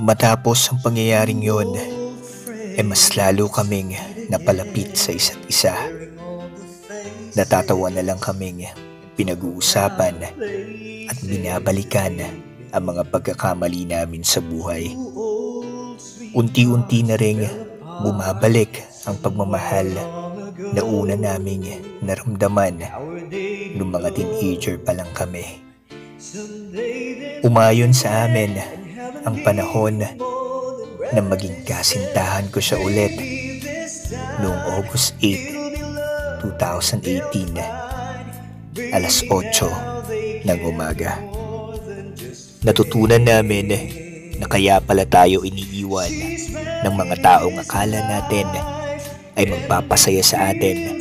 Matapos ang pangyayaring yon, eh mas lalo kaming napalapit sa isa't isa. Natatawa na lang kaming pinag-uusapan at binabalikan ang mga pagkakamali namin sa buhay. Unti-unti na ring bumabalik ang pagmamahal na una naming naramdaman nung mga teenager pa lang kami. Umayon sa amin ang panahon na maging kasintahan ko siya ulit noong August 8, 2018, alas 8 ng umaga. Natutunan namin na kaya pala tayo iniiwan ng mga taong akala natin ay magpapasaya sa atin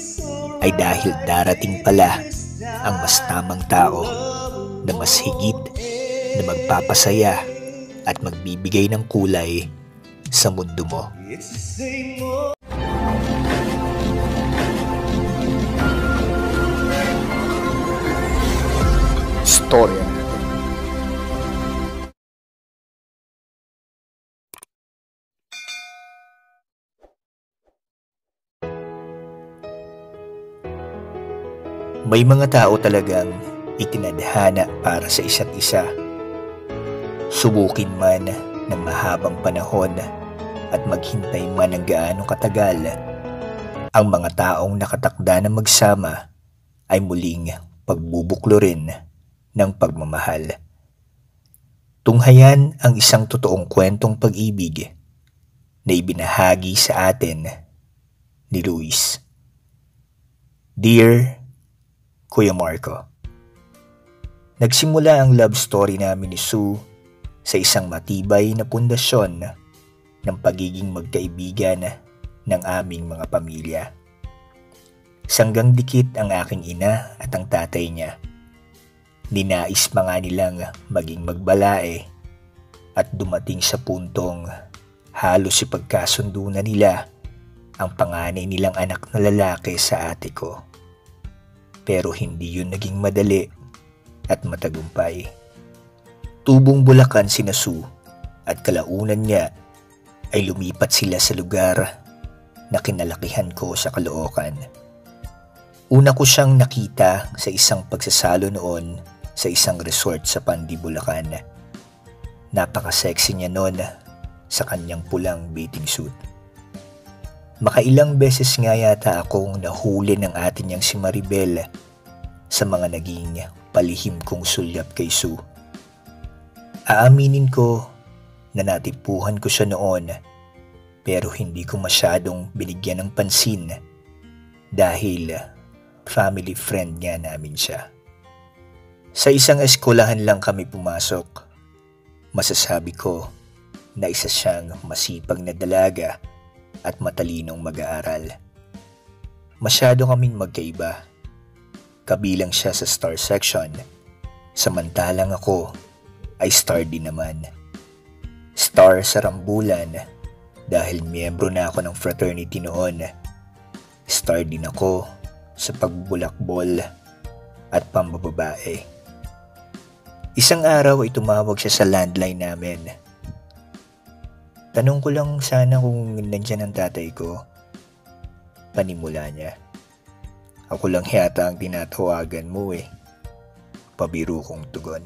ay dahil darating pala ang mas tamang tao na mas higit na magpapasaya at magbibigay ng kulay sa mundo mo. Storya May mga tao talagang itinadhana para sa isa't isa. Subukin man ng mahabang panahon at maghintay man ng gaano katagal, ang mga taong nakatakda na magsama ay muling pagbubuklo rin ng pagmamahal. Tunghayan ang isang totoong kwentong pag-ibig na ibinahagi sa atin ni Luis. Dear Kuya Marco. Nagsimula ang love story namin ni Sue sa isang matibay na pundasyon ng pagiging magkaibigan ng aming mga pamilya. Sanggang dikit ang aking ina at ang tatay niya. Ninais pa nga nilang maging magbalae at dumating sa puntong halos ipagkasundo na nila ang panganay nilang anak na lalaki sa ate ko. Pero hindi yun naging madali at matagumpay. Tubong Bulacan si Nasu at kalaunan niya ay lumipat sila sa lugar na kinalakihan ko sa Caloocan. Una ko siyang nakita sa isang pagsasalo noon sa isang resort sa Pandi, Bulacan. Napaka-sexy niya noon sa kanyang pulang bathing suit. Makailang beses nga yata akong nahuli ng atin niyang si Maribel sa mga naging palihim kong sulyap kay Sue. Aaminin ko na natipuhan ko siya noon pero hindi ko masyadong binigyan ng pansin dahil family friend nga namin siya. Sa isang eskwelahan lang kami pumasok. Masasabi ko na isa siyang masipag na dalaga at matalinong mag-aaral. Masyado kaming magkaiba. Kabilang siya sa star section, samantalang ako ay star din naman. Star sa rambulan dahil miyembro na ako ng fraternity noon. Star din ako sa pagbulakbol at pambababae. Isang araw ay tumawag siya sa landline namin Tanong ko lang sana kung nandyan ang tatay ko. Panimula niya. Ako lang yata ang tinatawagan mo eh. Pabiro kong tugon.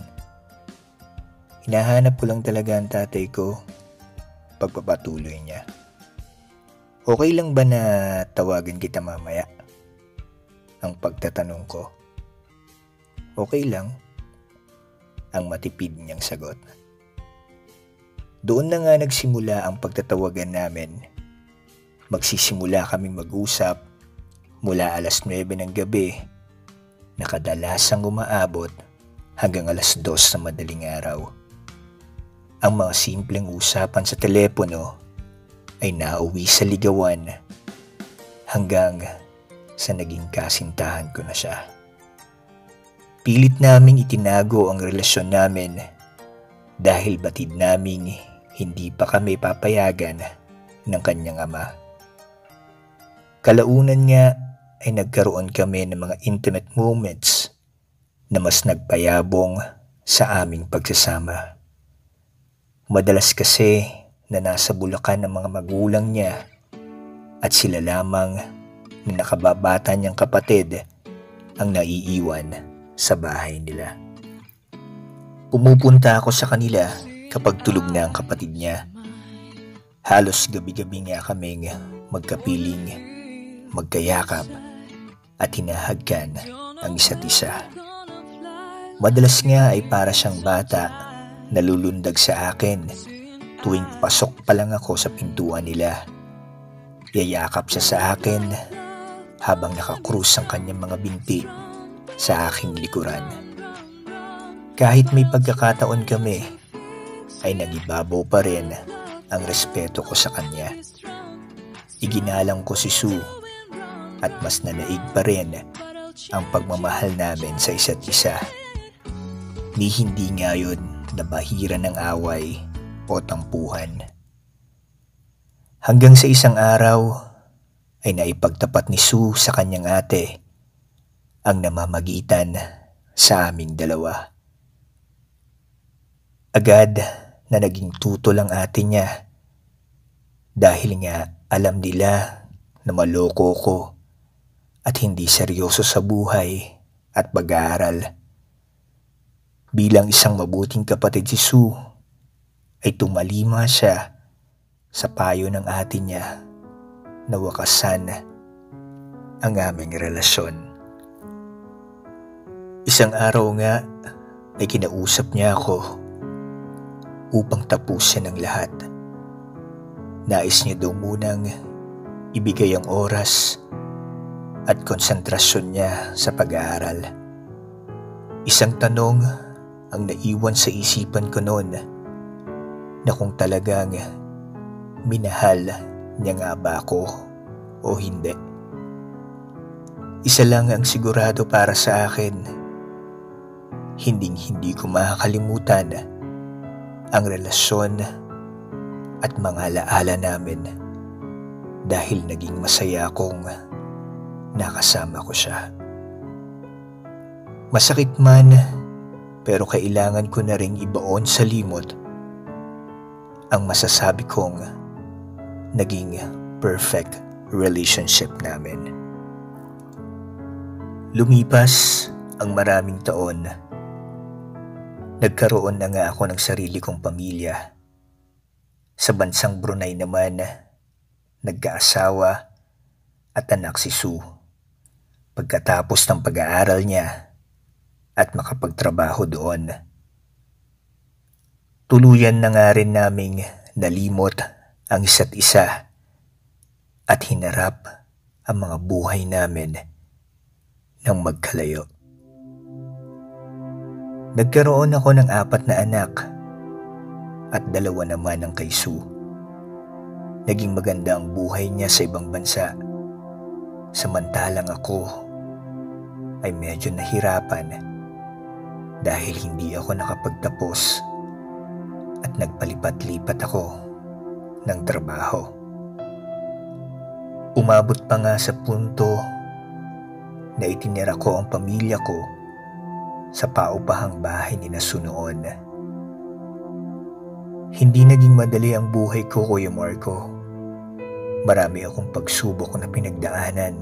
Hinahanap ko lang talaga ang tatay ko. Pagpapatuloy niya. Okay lang ba na tawagan kita mamaya? Ang pagtatanong ko. Okay lang. Ang matipid niyang sagot. Doon na nga nagsimula ang pagtatawagan namin. Magsisimula kami mag-usap mula alas 9 ng gabi na kadalasang umaabot hanggang alas 2 sa madaling araw. Ang mga simpleng usapan sa telepono ay nauwi sa ligawan hanggang sa naging kasintahan ko na siya. Pilit naming itinago ang relasyon namin dahil batid naming hindi pa kami papayagan ng kanyang ama. Kalaunan nga ay nagkaroon kami ng mga intimate moments na mas nagpayabong sa aming pagsasama. Madalas kasi na nasa Bulacan ang mga magulang niya at sila lamang na nakababata niyang kapatid ang naiiwan sa bahay nila. Pumupunta ako sa kanila kapag tulog na ang kapatid niya. Halos gabi-gabi nga kaming magkapiling, magkayakap at hinahagkan ang isa't isa. Madalas nga ay para siyang bata na lulundag sa akin tuwing pasok pa lang ako sa pintuan nila. Yayakap siya sa akin habang nakakrus ang kanyang mga binti sa aking likuran. Kahit may pagkakataon kami, ay nagibabaw pa rin ang respeto ko sa kanya. Iginalang ko si Sue at mas nanaig pa rin ang pagmamahal namin sa isa't isa. Ni hindi ngayon na bahira ng away o tampuhan. Hanggang sa isang araw ay naipagtapat ni Sue sa kanyang ate ang namamagitan sa aming dalawa. Agad na naging tutol ang ate niya dahil nga alam nila na maloko ko at hindi seryoso sa buhay at pag-aaral. Bilang isang mabuting kapatid si Sue, ay tumalima siya sa payo ng ate niya na wakasan ang aming relasyon. Isang araw nga ay kinausap niya ako upang tapusin ang lahat. Nais niya daw munang ibigay ang oras at konsentrasyon niya sa pag-aaral. Isang tanong ang naiwan sa isipan ko noon na kung talagang minahal niya nga ba ako o hindi. Isa lang ang sigurado para sa akin. Hinding hindi ko makakalimutan ang relasyon at mga alaala namin dahil naging masaya akong nakasama ko siya. Masakit man pero kailangan ko na ring ibaon sa limot ang masasabi kong naging perfect relationship namin. Lumipas ang maraming taon. Nagkaroon na nga ako ng sarili kong pamilya. Sa bansang Brunei naman, nagkaasawa at anak si Sue. Pagkatapos ng pag-aaral niya at makapagtrabaho doon. Tuluyan na nga rin naming nalimot ang isa't isa at hinarap ang mga buhay namin ng magkalayo. Nagkaroon ako ng apat na anak at dalawa naman ang kay. Naging maganda ang buhay niya sa ibang bansa. Samantalang ako ay medyo nahirapan dahil hindi ako nakapagtapos at nagpalipat-lipat ako ng trabaho. Umabot pa nga sa punto na itinira ko ang pamilya ko sa paupahang bahay ni Nasunoon. Hindi naging madali ang buhay ko, Kuya Marco. Marami akong pagsubok na pinagdaanan.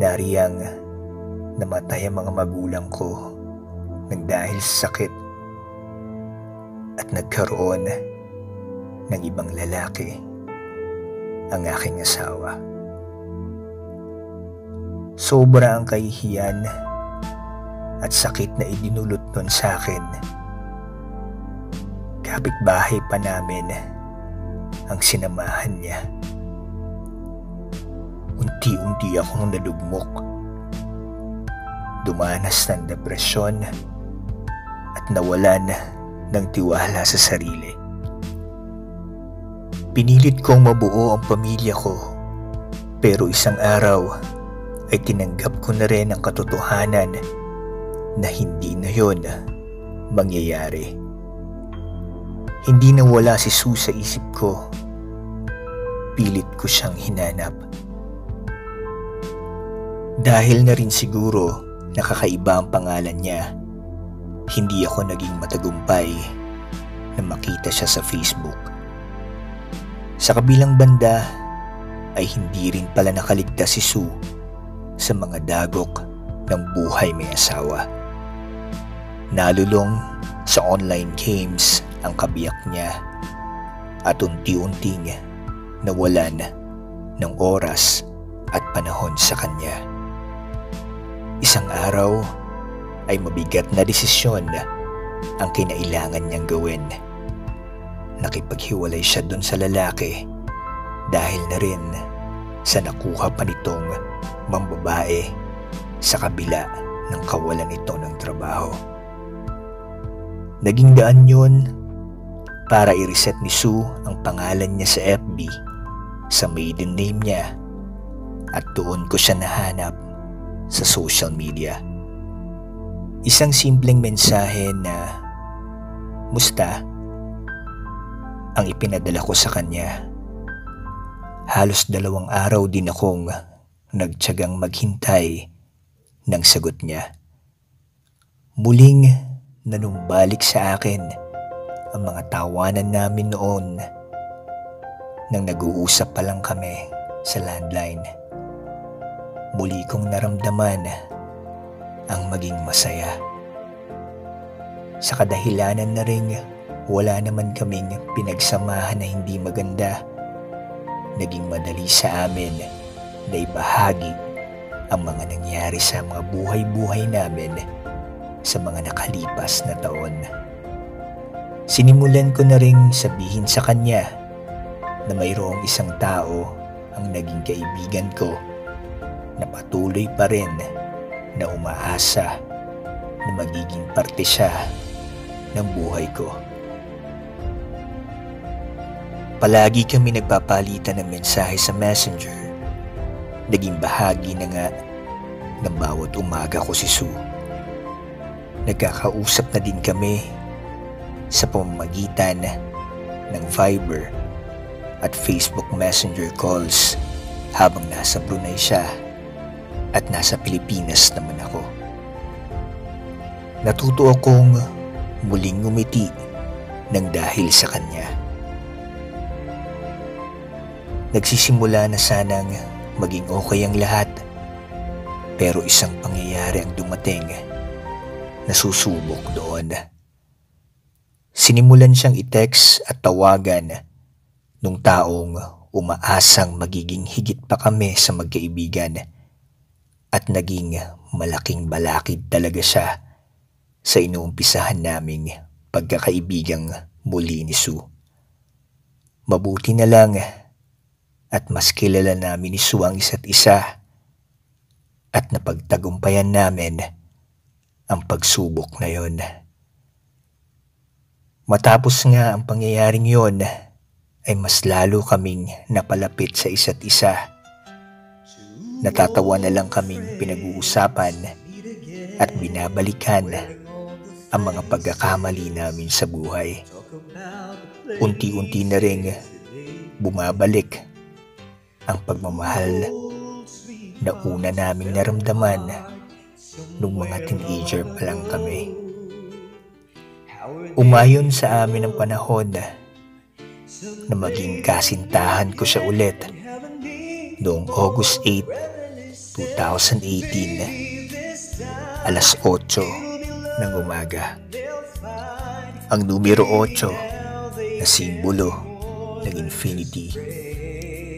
Nariyang namatay ang mga magulang ko nang dahil sa sakit at nagkaroon ng ibang lalaki ang aking asawa. Sobra ang kahihiyan at sakit na idinulot nun sa akin. Kapit-bahay pa namin ang sinamahan niya. Unti-unti akong nadugmok. Dumanas ng depresyon at nawalan ng tiwala sa sarili. Pinilit kong mabuo ang pamilya ko pero isang araw ay tinanggap ko na rin ang katotohanan na hindi na yon mangyayari. Hindi na wala si Sue sa isip ko. Pilit ko siyang hinanap. Dahil na rin siguro nakakaiba ang pangalan niya hindi ako naging matagumpay na makita siya sa Facebook. Sa kabilang banda ay hindi rin pala nakaligtas si Sue sa mga dagok ng buhay may asawa. Nalulong sa online games ang kabiyak niya at unti-unting nawalan ng oras at panahon sa kanya. Isang araw ay mabigat na desisyon ang kinailangan niyang gawin. Nakipaghiwalay siya dun sa lalaki dahil na rin sa nakuha pa nitong mambabae sa kabila ng kawalan nito ng trabaho. Naging daan yun para i-reset ni Sue ang pangalan niya sa FB sa maiden name niya at doon ko siya nahanap sa social media. Isang simpleng mensahe na Musta? Ang ipinadala ko sa kanya. Halos dalawang araw din akong nagtyagang maghintay ng sagot niya. Muling nanumbalik sa akin ang mga tawanan namin noon nang nag-uusap pa lang kami sa landline. Muli kong naramdaman ang maging masaya. Sa kadahilanan na rin wala naman kaming pinagsamahan na hindi maganda. Naging madali sa amin na ibahagi ang mga nangyari sa mga buhay-buhay namin sa mga nakalipas na taon. Sinimulan ko na ring sabihin sa kanya na mayroong isang tao ang naging kaibigan ko na patuloy pa rin na umaasa na magiging parte siya ng buhay ko. Palagi kami nagpapalitan ng mensahe sa messenger. Naging bahagi na nga ng bawat umaga ko si Sue. Nagkakausap na din kami sa pamamagitan ng Viber at Facebook Messenger calls habang nasa Brunei siya at nasa Pilipinas naman ako. Natuto akong muling ngumiti ng dahil sa kanya. Nagsisimula na sanang maging okay ang lahat pero isang pangyayari ang dumating nasusubok doon. Sinimulan siyang i-text at tawagan nung taong umaasang magiging higit pa kami sa magkaibigan at naging malaking balakid talaga siya sa inuumpisahan naming pagkakaibigang muli ni Sue. Mabuti na lang at mas kilala namin ni Sue ang isa't isa at napagtagumpayan namin ang pagsubok na yon. Matapos nga ang pangyayaring yon ay mas lalo kaming napalapit sa isa't isa. Natatawa na lang kaming pinag-uusapan at binabalikan ang mga pagkakamali namin sa buhay. Unti-unti na rin bumabalik ang pagmamahal na una naming naramdaman nung mga teenager pa lang kami. Umayon sa amin ang panahon na maging kasintahan ko siya ulit noong August 8, 2018, alas 8 ng umaga. Ang numero 8 na simbolo ng infinity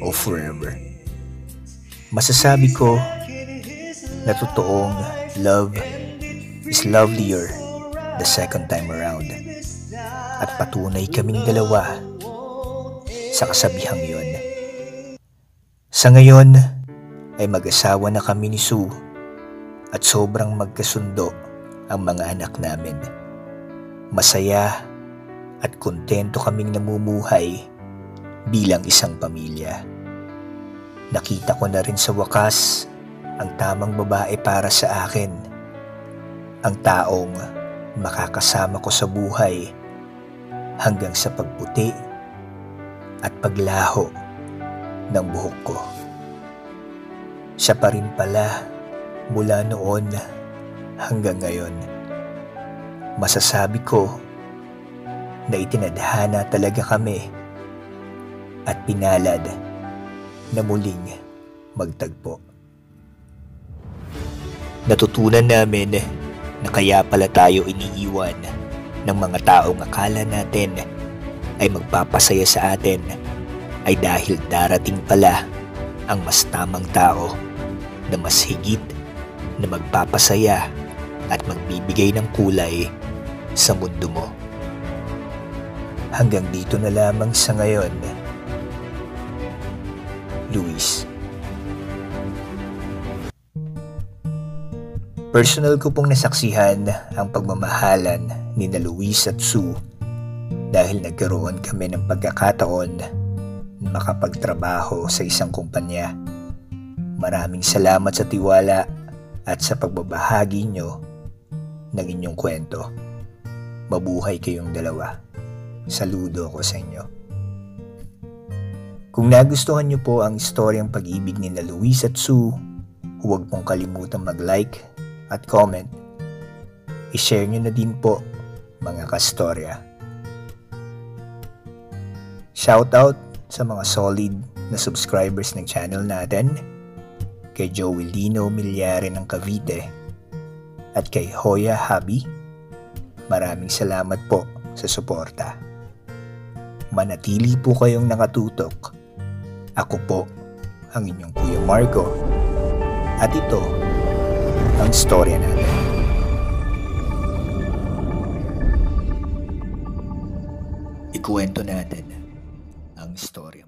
o forever. Masasabi ko na totoong love is lovelier the second time around. At patunay kaming dalawa sa kasabihang yon. Sa ngayon ay mag-asawa na kami ni Sue at sobrang magkasundo ang mga anak namin. Masaya at kontento kaming namumuhay bilang isang pamilya. Nakita ko na rin sa wakas ang tamang babae para sa akin. Ang taong makakasama ko sa buhay hanggang sa pagputi at paglaho ng buhok ko. Siya pa rin pala mula noon hanggang ngayon. Masasabi ko na itinadhana talaga kami at pinalad na muling magtagpo. Natutunan namin na kaya pala tayo iniiwan ng mga taong akala natin ay magpapasaya sa atin ay dahil darating pala ang mas tamang tao na mas higit na magpapasaya at magbibigay ng kulay sa mundo mo. Hanggang dito na lamang sa ngayon. Luis Personal ko pong nasaksihan ang pagmamahalan ni na Luis at Sue dahil nagkaroon kami ng pagkakataon makapagtrabaho sa isang kumpanya. Maraming salamat sa tiwala at sa pagbabahagi nyo ng inyong kwento. Mabuhay kayong dalawa. Saludo ko sa inyo. Kung nagustuhan nyo po ang istoryang pag-ibig ni na Luis at Sue, huwag pong kalimutang mag-like at comment. I-share nyo na din po mga kastorya. Shoutout sa mga solid na subscribers ng channel natin, kay Joey Lino Milyare ng Cavite, at kay Hoya Habi. Maraming salamat po sa suporta. Manatili po kayong nakatutok. Ako po ang inyong Kuya Marco. At ito ang storya natin. Ikuwento natin ang storya